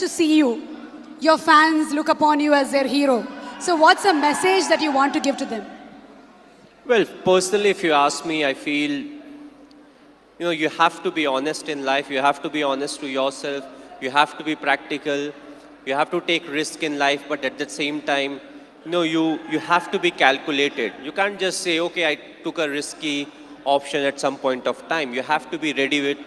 to see you. Your fans look upon you as their hero. So, what's a message that you want to give to them? Well, personally, if you ask me, I feel, you know, you have to be honest in life. You have to be honest to yourself. You have to be practical. You have to take risk in life, but at the same time, you know, you, you have to be calculated. You can't just say, okay, I took a risky option at some point of time. You have to be ready with,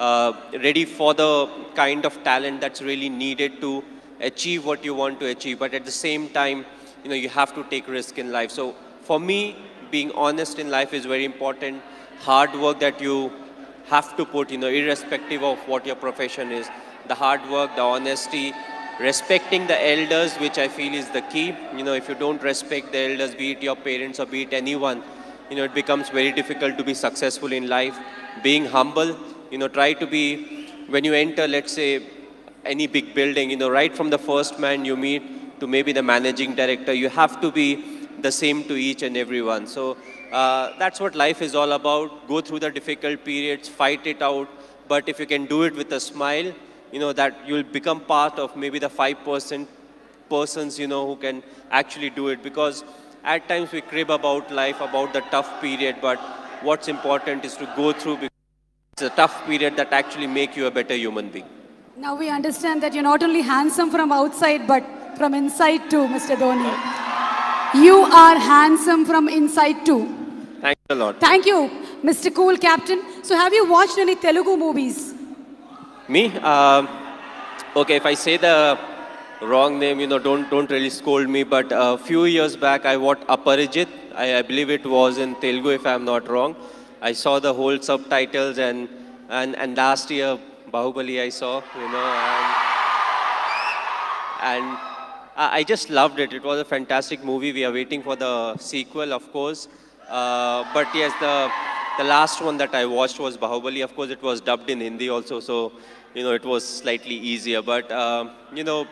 Uh, ready for the kind of talent that's really needed to achieve what you want to achieve. But at the same time, you know, you have to take risk in life. So for me, being honest in life is very important. Hard work that you have to put, you know, irrespective of what your profession is. The hard work, the honesty, respecting the elders, which I feel is the key. You know, if you don't respect the elders, be it your parents or be it anyone, you know, it becomes very difficult to be successful in life. Being humble, you know, try to be, when you enter, let's say, any big building, you know, right from the first man you meet to maybe the managing director, you have to be the same to each and everyone. So uh, that's what life is all about. Go through the difficult periods, fight it out. But if you can do it with a smile, you know, that you'll become part of maybe the 5% persons, you know, who can actually do it. Because at times we crib about life, about the tough period, but what's important is to go through it's a tough period that actually make you a better human being. Now we understand that you're not only handsome from outside, but from inside too, Mr. Dhoni. You are handsome from inside too. Thanks a lot. Thank you, Mr. Cool Captain. So, have you watched any Telugu movies? Me? Uh, okay, if I say the wrong name, you know, don't don't really scold me. But a few years back, I watched Aparijit. I, I believe it was in Telugu, if I'm not wrong. I saw the whole subtitles, and and and last year Bahubali I saw, you know, and, and I just loved it. It was a fantastic movie. We are waiting for the sequel, of course. Uh, but yes, the the last one that I watched was Bahubali. Of course, it was dubbed in Hindi also, so you know it was slightly easier. But um, you know,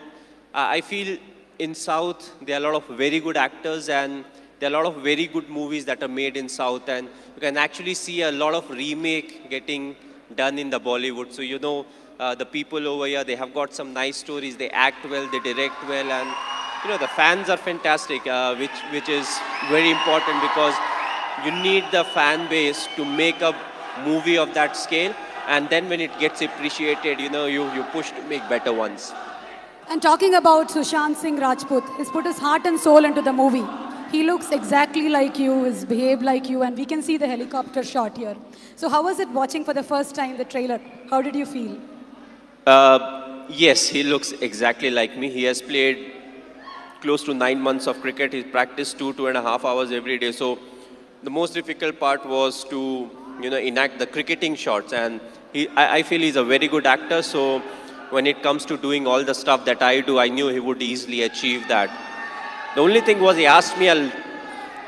I feel in South there are a lot of very good actors and there are a lot of very good movies that are made in South, and you can actually see a lot of remake getting done in the Bollywood. So you know, uh, the people over here they have got some nice stories. They act well, they direct well, and you know the fans are fantastic, uh, which which is very important because you need the fan base to make a movie of that scale and then when it gets appreciated you know you, you push to make better ones And talking about Sushant Singh Rajput, he's put his heart and soul into the movie. He looks exactly like you, he's behaved like you, and we can see the helicopter shot here. So, how was it watching for the first time the trailer? How did you feel? uh, yes he looks exactly like me he has played close to nine months of cricket He practiced two two and a half hours every day so the most difficult part was to you know enact the cricketing shots and he, I, I feel he's a very good actor so when it comes to doing all the stuff that i do i knew he would easily achieve that the only thing was he asked me a,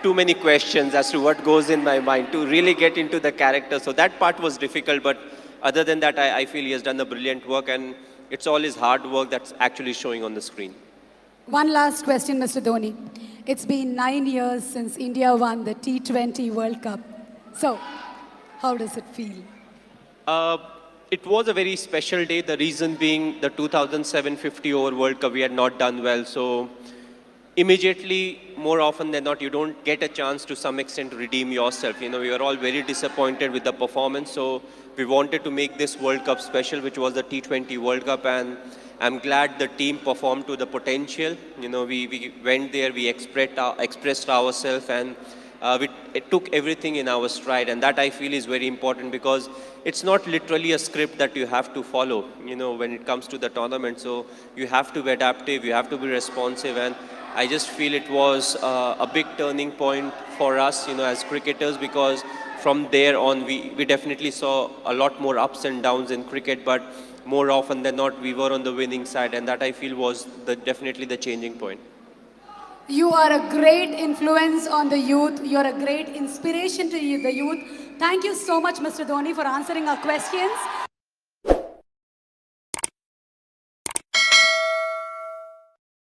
too many questions as to what goes in my mind to really get into the character so that part was difficult but other than that i, I feel he has done a brilliant work and it's all his hard work that's actually showing on the screen One last question, Mr. Dhoni. It's been nine years since India won the T20 World Cup. So, how does it feel? Uh, it was a very special day. The reason being the 2007 50 over World Cup, we had not done well. So, immediately, more often than not, you don't get a chance to some extent to redeem yourself. You know, we were all very disappointed with the performance. So, we wanted to make this World Cup special, which was the T20 World Cup. And I'm glad the team performed to the potential. You know, we, we went there, we expressed, our, expressed ourselves, and uh, we it took everything in our stride. And that I feel is very important because it's not literally a script that you have to follow, you know, when it comes to the tournament. So you have to be adaptive, you have to be responsive. And I just feel it was uh, a big turning point for us, you know, as cricketers because from there on, we, we definitely saw a lot more ups and downs in cricket, but more often than not, we were on the winning side, and that I feel was the, definitely the changing point. You are a great influence on the youth. You're a great inspiration to the youth. Thank you so much, Mr. Dhoni, for answering our questions.